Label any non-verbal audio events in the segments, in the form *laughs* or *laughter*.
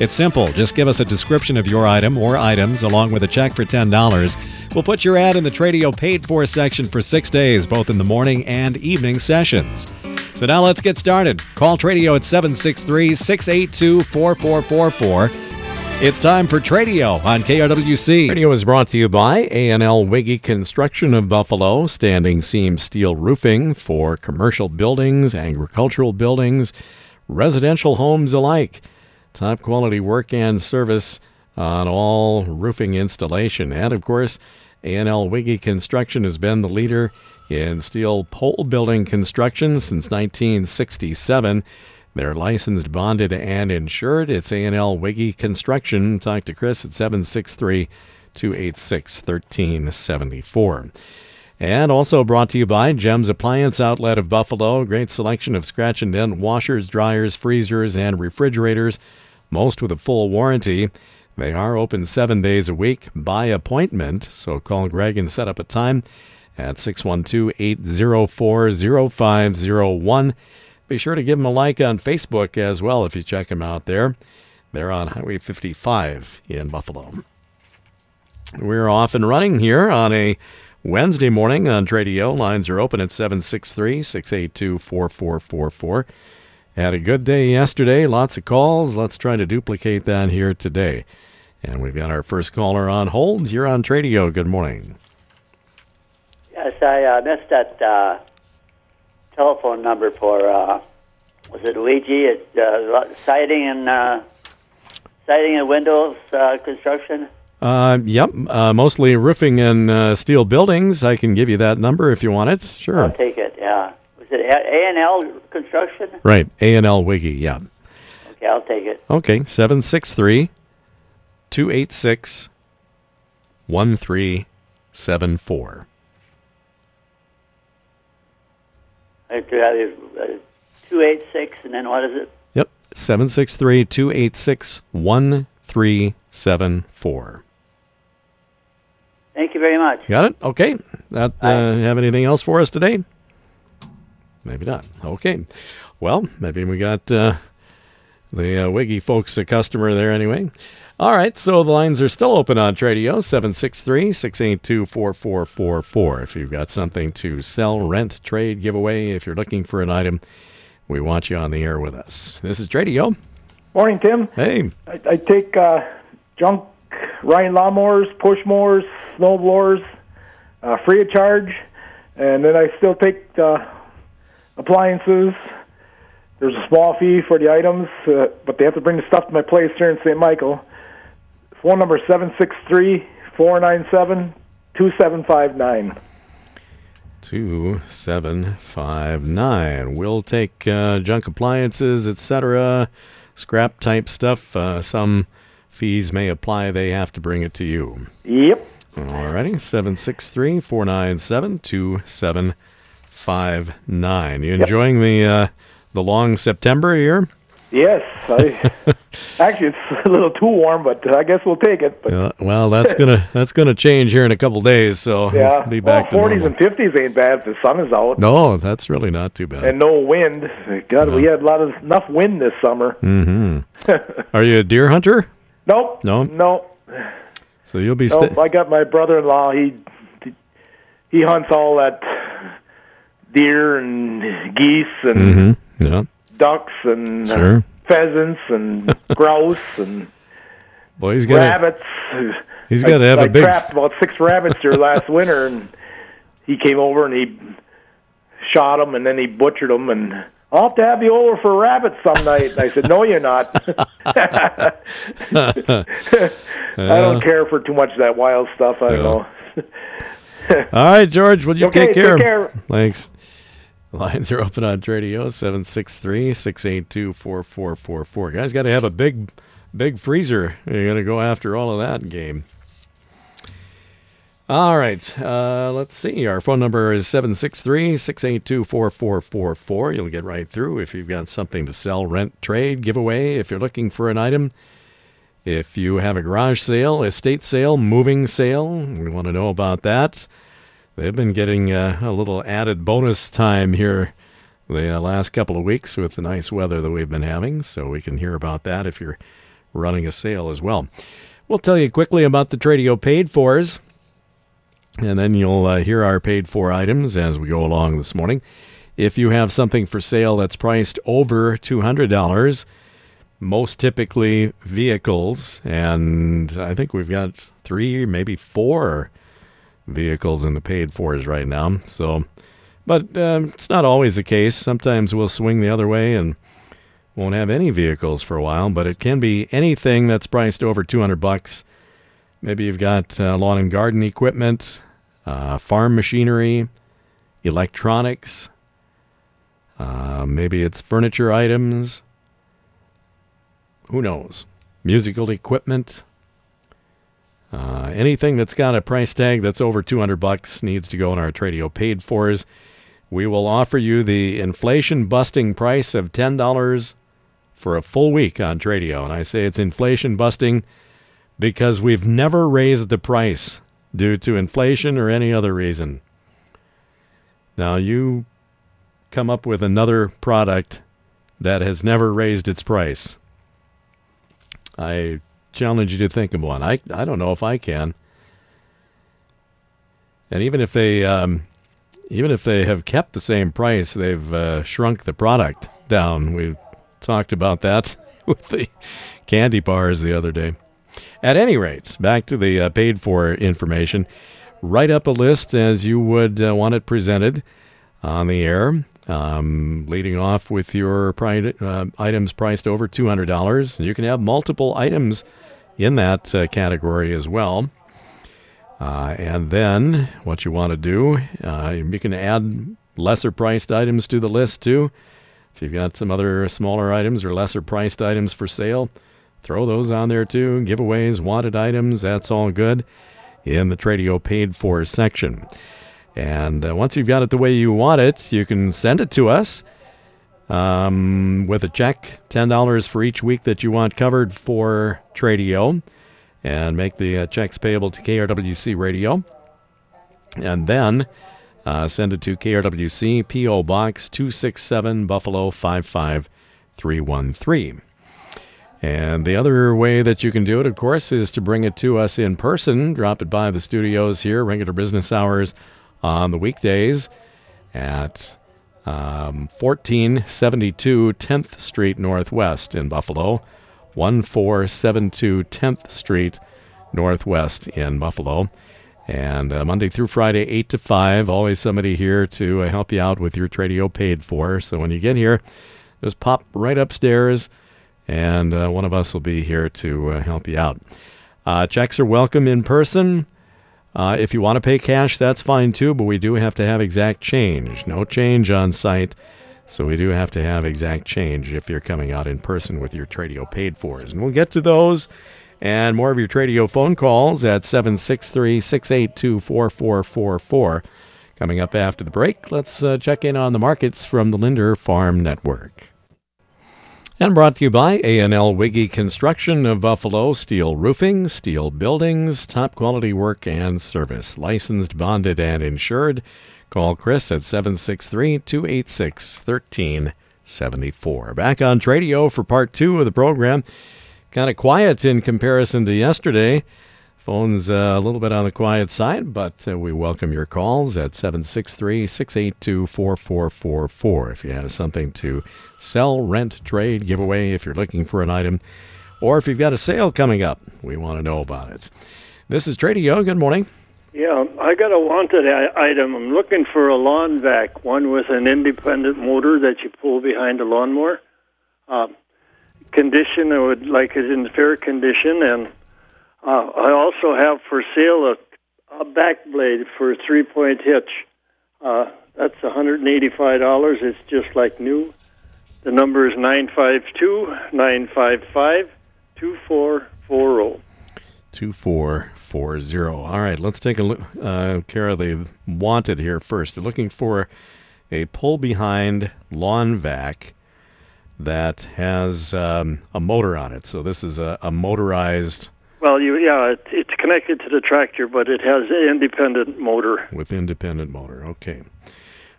It's simple. Just give us a description of your item or items along with a check for $10. We'll put your ad in the Tradio paid for section for six days, both in the morning and evening sessions. So now let's get started. Call Tradio at 763 682 4444. It's time for Tradio on KRWC. Tradio is brought to you by A&L Wiggy Construction of Buffalo, standing seam steel roofing for commercial buildings, agricultural buildings, residential homes alike. Top quality work and service on all roofing installation. And of course, A&L Wiggy Construction has been the leader in steel pole building construction since 1967. They're licensed, bonded, and insured. It's A&L Wiggy Construction. Talk to Chris at 763 286 1374. And also brought to you by Gems Appliance Outlet of Buffalo. Great selection of scratch and dent washers, dryers, freezers, and refrigerators, most with a full warranty. They are open seven days a week by appointment, so call Greg and set up a time at 612 804 0501. Be sure to give them a like on Facebook as well if you check them out there. They're on Highway 55 in Buffalo. We're off and running here on a Wednesday morning on Tradio. Lines are open at 763 682 4444. Had a good day yesterday, lots of calls. Let's try to duplicate that here today. And we've got our first caller on hold. You're on Tradio. Good morning. Yes, I uh, missed that uh, telephone number for uh, was it Luigi? It's uh, siding and uh, siding and windows uh, construction. Uh, yep, uh, mostly roofing and uh, steel buildings. I can give you that number if you want it. Sure. I'll take it. Yeah. Was it A and L construction? Right, A and L Wiggy. Yeah. Okay, I'll take it. Okay, seven six three two eight six one three seven four. I have to have uh, two eight six, and then what is it? Yep, seven six three two eight six one three seven four. Thank you very much. Got it? Okay. That uh, have anything else for us today? Maybe not. Okay. Well, maybe we got uh, the uh, Wiggy folks a customer there anyway. All right, so the lines are still open on Tradio, 763-682-4444. If you've got something to sell, rent, trade, give away, if you're looking for an item, we want you on the air with us. This is Tradio. Morning, Tim. Hey. I, I take uh, junk Ryan lawnmowers, push mowers, snow blowers, uh, free of charge, and then I still take uh, appliances. There's a small fee for the items, uh, but they have to bring the stuff to my place here in St. Michael. Phone number seven six three four nine seven two seven five nine. 2759. We'll take uh, junk appliances, etc., scrap type stuff. Uh, some fees may apply. They have to bring it to you. Yep. Alrighty, 763 497 2759. You enjoying the uh, the long September here? Yes. I, *laughs* actually, it's a little too warm, but I guess we'll take it. Yeah, well, that's gonna *laughs* that's gonna change here in a couple days, so yeah. *laughs* be back well, 40s normal. and 50s ain't bad if the sun is out. No, that's really not too bad. And no wind. God, we had a lot of enough wind this summer. hmm Are you a deer hunter? Nope. No? No. So you'll be Nope. sta- I got my brother-in-law. He he hunts all that deer and geese and Mhm, Yeah, ducks and uh, pheasants and *laughs* grouse and boy, he's got rabbits. He's I- got to have I a big. trapped about six rabbits here last *laughs* winter, and he came over and he shot them, and then he butchered them, and I'll have to have you over for rabbits some night. And I said, No, you're not. *laughs* I don't care for too much of that wild stuff. I don't know. All right, George. Well, you Okay, take care. take care. Thanks. *laughs* Lines are open on radio 763-682-4444. Guys got to have a big, big freezer. You're gonna go after all of that game. All right. Uh, let's see. Our phone number is 763 682 4444. You'll get right through if you've got something to sell, rent, trade, giveaway. If you're looking for an item, if you have a garage sale, estate sale, moving sale, we want to know about that. They've been getting uh, a little added bonus time here the uh, last couple of weeks with the nice weather that we've been having, so we can hear about that if you're running a sale as well. We'll tell you quickly about the Tradio paid fors. And then you'll uh, hear our paid for items as we go along this morning. If you have something for sale that's priced over $200, most typically vehicles, and I think we've got three, maybe four vehicles in the paid fors right now. So, but um, it's not always the case. Sometimes we'll swing the other way and won't have any vehicles for a while. But it can be anything that's priced over 200 bucks. Maybe you've got uh, lawn and garden equipment, uh, farm machinery, electronics, uh, maybe it's furniture items. Who knows? Musical equipment. Uh, anything that's got a price tag that's over 200 bucks needs to go in our Tradio paid fors. We will offer you the inflation busting price of $10 for a full week on Tradio. And I say it's inflation busting because we've never raised the price due to inflation or any other reason. Now, you come up with another product that has never raised its price. I challenge you to think of one. I, I don't know if I can. And even if they um, even if they have kept the same price, they've uh, shrunk the product down. We talked about that *laughs* with the candy bars the other day. At any rate, back to the uh, paid for information. Write up a list as you would uh, want it presented on the air, um, leading off with your pri- uh, items priced over $200. You can have multiple items in that uh, category as well. Uh, and then what you want to do, uh, you can add lesser priced items to the list too. If you've got some other smaller items or lesser priced items for sale, Throw those on there too. Giveaways, wanted items, that's all good in the Tradio paid for section. And uh, once you've got it the way you want it, you can send it to us um, with a check, $10 for each week that you want covered for Tradio, and make the uh, checks payable to KRWC Radio. And then uh, send it to KRWC, P.O. Box 267, Buffalo 55313. And the other way that you can do it, of course, is to bring it to us in person. Drop it by the studios here, regular business hours on the weekdays at um, 1472 10th Street Northwest in Buffalo. 1472 10th Street Northwest in Buffalo. And uh, Monday through Friday, 8 to 5. Always somebody here to uh, help you out with your Tradio paid for. So when you get here, just pop right upstairs and uh, one of us will be here to uh, help you out. Uh, checks are welcome in person. Uh, if you want to pay cash, that's fine too, but we do have to have exact change. No change on site, so we do have to have exact change if you're coming out in person with your Tradio paid fors. And we'll get to those and more of your Tradio phone calls at 763 682 4444. Coming up after the break, let's uh, check in on the markets from the Linder Farm Network. And brought to you by A&L Wiggy Construction of Buffalo, steel roofing, steel buildings, top quality work and service. Licensed, bonded, and insured. Call Chris at 763 286 1374. Back on Tradio for part two of the program. Kind of quiet in comparison to yesterday. Phone's uh, a little bit on the quiet side, but uh, we welcome your calls at 763 682 4444 if you have something to sell, rent, trade, give away, if you're looking for an item, or if you've got a sale coming up. We want to know about it. This is Tradio. Good morning. Yeah, I got a wanted item. I'm looking for a lawn vac, one with an independent motor that you pull behind a lawnmower. Uh, condition, I would like it in fair condition, and uh, I also have for sale a, a back blade for a three point hitch. Uh, that's $185. It's just like new. The number is 952 955 2440. 2440. All right, let's take a look, uh, care of the wanted here first. You're looking for a pull behind lawn vac that has um, a motor on it. So this is a, a motorized Well, you yeah, it, it's connected to the tractor, but it has an independent motor. with independent motor. Okay.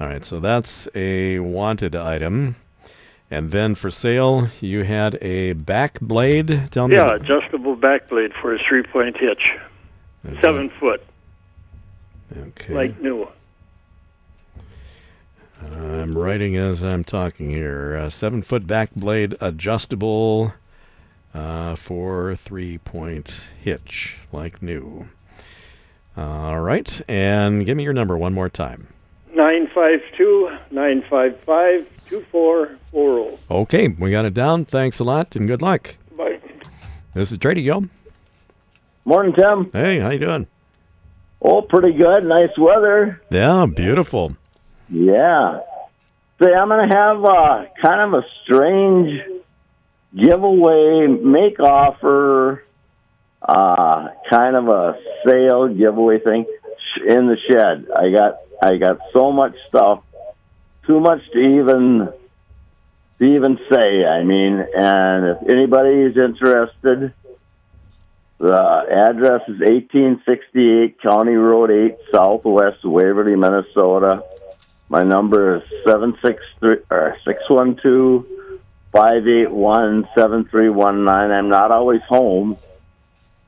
All right, so that's a wanted item. And then for sale, you had a back blade. Tell me. Yeah, adjustable back blade for a three-point hitch, seven foot, Okay. like new. I'm writing as I'm talking here. Uh, seven foot back blade adjustable uh, for three point hitch, like new. All right, and give me your number one more time. 952-955-2440. Okay, we got it down. Thanks a lot, and good luck. Bye. This is Tradio. Morning, Tim. Hey, how you doing? Oh, pretty good. Nice weather. Yeah, beautiful. Yeah. Say, I'm going to have uh, kind of a strange giveaway make offer, uh, kind of a sale giveaway thing in the shed. I got I got so much stuff, too much to even to even say. I mean, and if anybody is interested, the address is 1868 County Road 8, Southwest Waverly, Minnesota. My number is 763 or 612 581 7319. I'm not always home.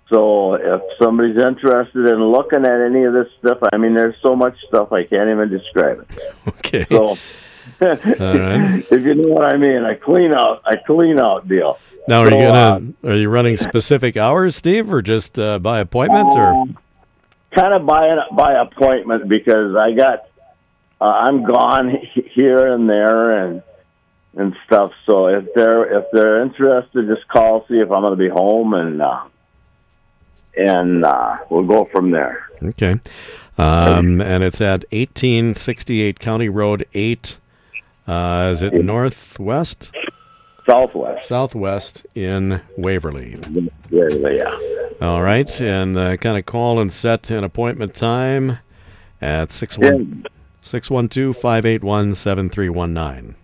So if somebody's interested in looking at any of this stuff, I mean, there's so much stuff I can't even describe it. *laughs* Okay. So right. *laughs* if you know what I mean, I clean out, I clean out deal. Now, are you So, gonna are you running specific hours, Steve, or just uh, by appointment, or kind of by by appointment because I got uh, I'm gone here and there and and stuff. So if they're if they're interested, just call see if I'm going to be home and uh, and uh, we'll go from there. okay? Um, and it's at 1868 County Road 8. Uh, is it northwest, Southwest, southwest in Waverly? yeah, yeah. All right, and uh, kind of call and set an appointment time at 61 612-581-7319.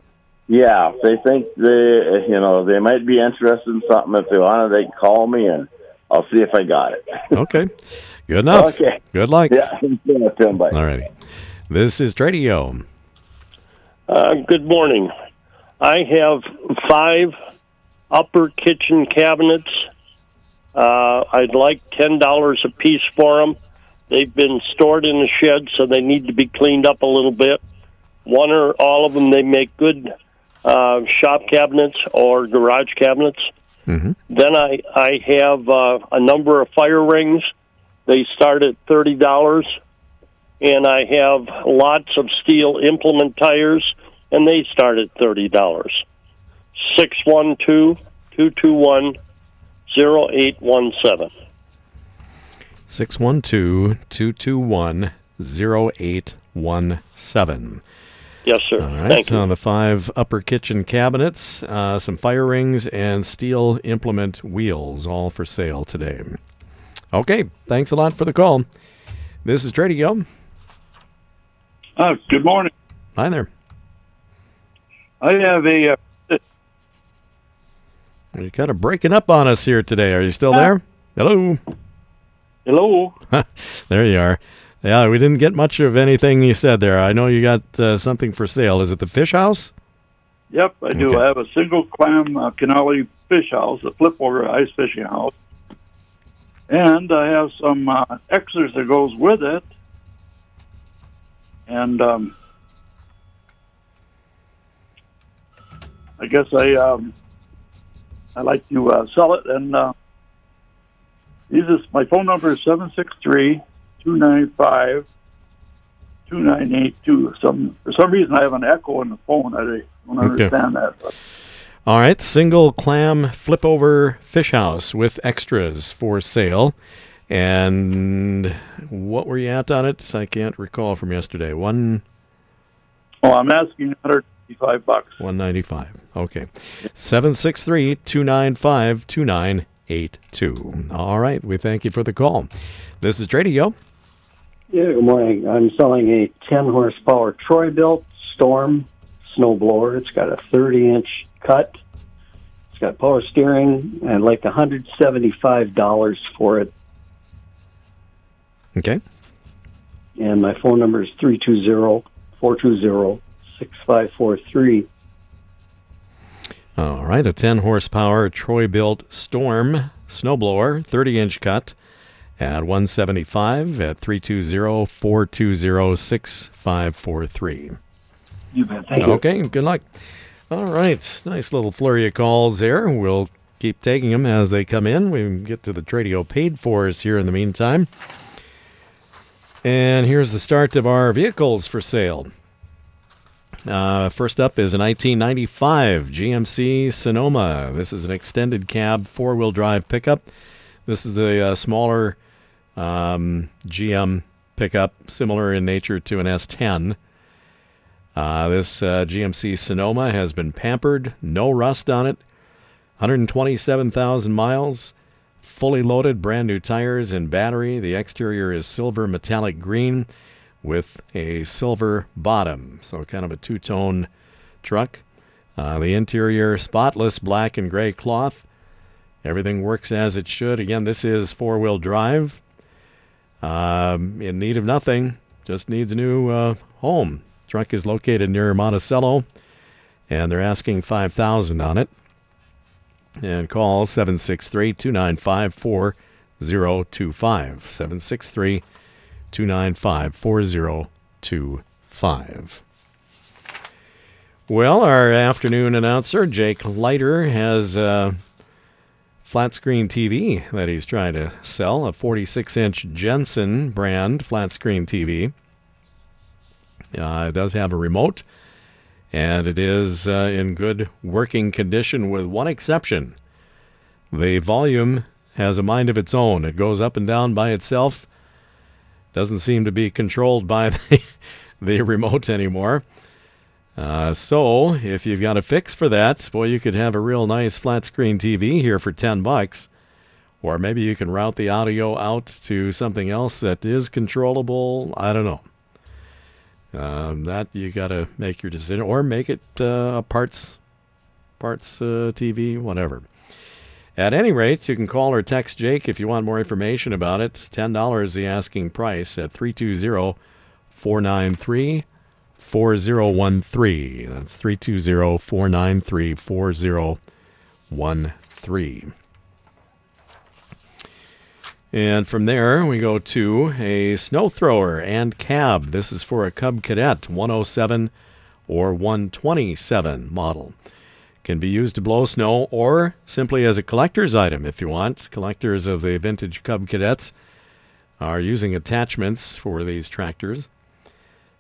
Yeah, if they think they you know they might be interested in something. If they want it, they can call me and I'll see if I got it. *laughs* Okay, good enough. Okay. Good luck. Yeah, *laughs* yeah, Tim, bye. All righty. This is Tradio. Uh, good morning. I have five upper kitchen cabinets. Uh, I'd like ten dollars a piece for them. They've been stored in the shed, so they need to be cleaned up a little bit. One or all of them, they make good uh, shop cabinets or garage cabinets. Mhm. Then I I have uh, a number of fire rings. They start at thirty dollars, and I have lots of steel implement tires, and they start at thirty dollars. Six one two two two one zero eight one seven. 612-221-0817. Yes, sir. All right. Thank so you. the five upper kitchen cabinets, uh, some fire rings, and steel implement wheels, all for sale today. Okay. Thanks a lot for the call. This is Tradio. Uh, good morning. Hi there. I have a. Uh, You're kind of breaking up on us here today. Are you still there? Hello. hello. *laughs* there you are. Yeah, we didn't get much of anything you said there. I know you got uh, something for sale. Is it the fish house? Yep, I do. Okay. I have a single clam uh, canali fish house, a flip over ice fishing house, and I have some uh, extras that goes with it. And um, I guess I um, I like to uh, sell it. And uh, these is my phone number is seven six three two nine five. 2982. Some for some reason I have an echo in the phone. I don't Okay. understand that. But All right, single clam flip over fish house with extras for sale. And what were you at on it? I can't recall from yesterday. One oh, I'm asking 155 bucks. one ninety five. Okay. Seven six three two nine five two nine 82. All right, we thank you for the call. This is Tradio. Yeah, good morning. I'm selling a 10 horsepower Troy-Bilt Storm snowblower. It's got a 30 inch cut. It's got power steering and like $175 for it. Okay. And my phone number is 320 420 6543. All right, a 10 horsepower Troy-Bilt Storm snowblower, 30 inch cut at 175 at 320 420 6543. You bet. Thank you. Okay, good luck. All right, nice little flurry of calls there. We'll keep taking them as they come in. We get to the Tradio paid for us here in the meantime. And here's the start of our vehicles for sale. Uh, first up is a 1995 GMC Sonoma. This is an extended cab four wheel drive pickup. This is the uh, smaller um, GM pickup, similar in nature to an S10. Uh, this uh, GMC Sonoma has been pampered, no rust on it, 127,000 miles, fully loaded, brand new tires and battery. The exterior is silver metallic green with a silver bottom, so kind of a two tone truck. Uh, the interior, spotless black and gray cloth. Everything works as it should. Again, this is four wheel drive. Um, in need of nothing, just needs a new uh, home. Truck is located near Monticello, and they're asking 5000 on it. And call 763 295 4025. 763 295 4025. Well, our afternoon announcer, Jake Leiter, has a flat screen TV that he's trying to sell a 46 inch Jensen brand flat screen TV. Uh, it does have a remote, and it is uh, in good working condition with one exception. The volume has a mind of its own, it goes up and down by itself doesn't seem to be controlled by *laughs* the, the remote anymore. Uh, so, if you've got a fix for that, boy, you could have a real nice flat screen TV here for 10 bucks. Or maybe you can route the audio out to something else that is controllable. I don't know. Um, that you got to make your decision, or make it uh, a parts parts uh, TV, whatever. At any rate, you can call or text Jake if you want more information about it. $10 the asking price at 320 493 4013. That's 320 493 4013. And from there, we go to a snow thrower and cab. This is for a Cub Cadet 107 or 127 model. Can be used to blow snow or simply as a collector's item if you want. Collectors of the vintage Cub Cadets are using attachments for these tractors.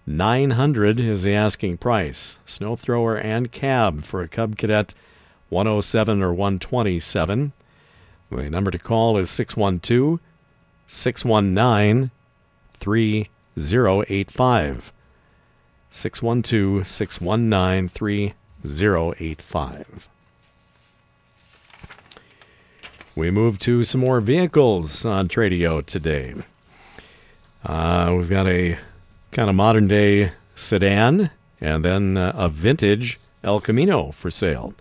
900 is the asking price. Snow thrower and cab for a Cub Cadet 107 or 127. The number to call is 612 619 3085. 612 619 3085. We move to some more vehicles on Tradio today. Uh, we've got a kind of modern day sedan and then uh, a vintage El Camino for sale.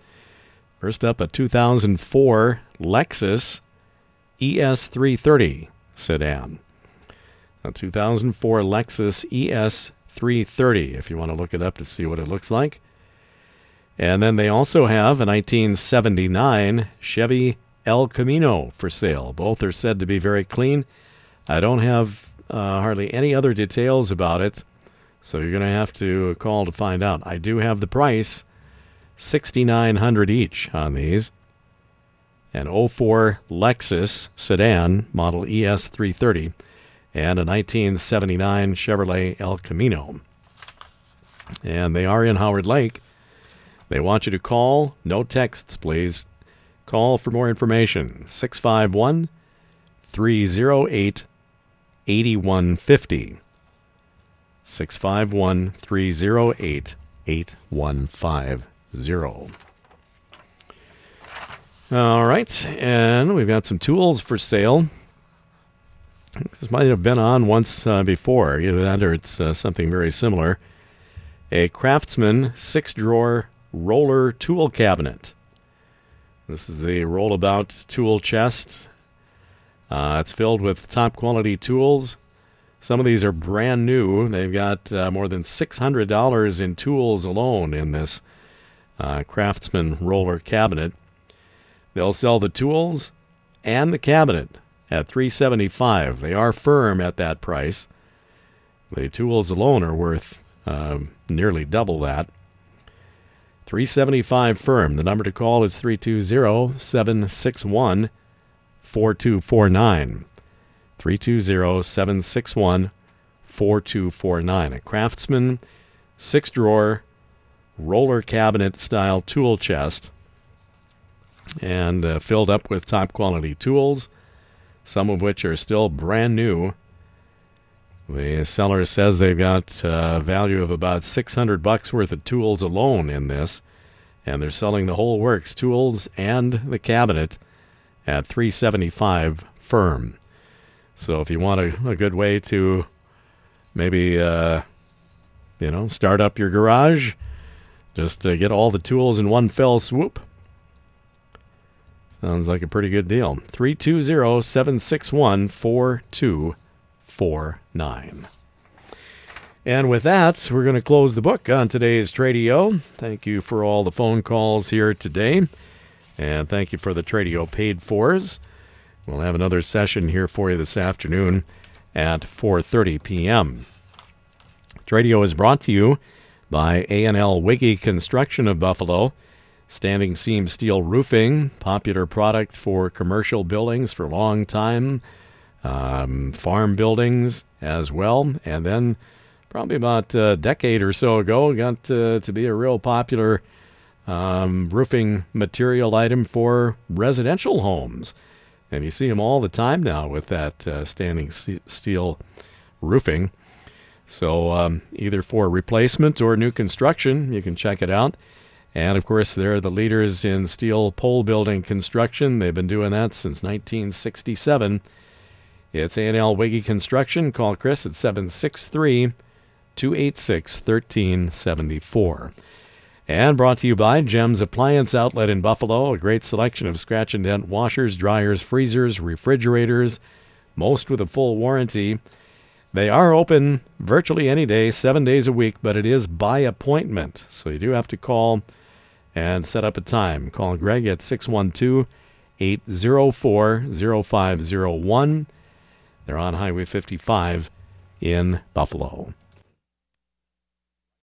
First up, a 2004 Lexus ES330 sedan. A 2004 Lexus ES330, if you want to look it up to see what it looks like. And then they also have a 1979 Chevy El Camino for sale. Both are said to be very clean. I don't have uh, hardly any other details about it, so you're going to have to call to find out. I do have the price 6900 each on these. An 04 Lexus sedan model ES330 and a 1979 Chevrolet El Camino. And they are in Howard Lake. They want you to call, no texts, please. Call for more information 651 308 8150. 651 308 8150. All right, and we've got some tools for sale. This might have been on once uh, before, either that or it's uh, something very similar. A Craftsman six drawer roller tool cabinet. This is the rollabout tool chest. Uh, it's filled with top quality tools. Some of these are brand new. They've got uh, more than $600 in tools alone in this uh, Craftsman roller cabinet. They'll sell the tools and the cabinet at 375. They are firm at that price. The tools alone are worth uh, nearly double that. 375 firm. The number to call is 320 761 4249. 320 761 4249. A Craftsman six drawer roller cabinet style tool chest and uh, filled up with top quality tools, some of which are still brand new. The seller says they've got a value of about 600 bucks worth of tools alone in this, and they're selling the whole works, tools and the cabinet, at 375 firm. So if you want a, a good way to maybe uh, you know start up your garage, just uh, get all the tools in one fell swoop. Sounds like a pretty good deal. 320 761 4249. And with that, we're going to close the book on today's Tradio. Thank you for all the phone calls here today. And thank you for the Tradio paid fors. We'll have another session here for you this afternoon at 4:30 p.m. Tradio is brought to you by A&L Wiggy Construction of Buffalo. Standing seam steel roofing, popular product for commercial buildings for a long time, um, farm buildings as well, and then probably about a decade or so ago got to be a real popular um, roofing material item for residential homes. And you see them all the time now with that uh, standing steel roofing. So um, either for replacement or new construction, you can check it out. And of course, they're the leaders in steel pole building construction. They've been doing that since 1967. It's A&L Wiggy Construction. Call Chris at 763 286 1374. And brought to you by Gems Appliance Outlet in Buffalo. A great selection of scratch and dent washers, dryers, freezers, refrigerators, most with a full warranty. They are open virtually any day, seven days a week, but it is by appointment. So you do have to call and set up a time. Call Greg at 612 804 0501. They're on Highway 55 in Buffalo.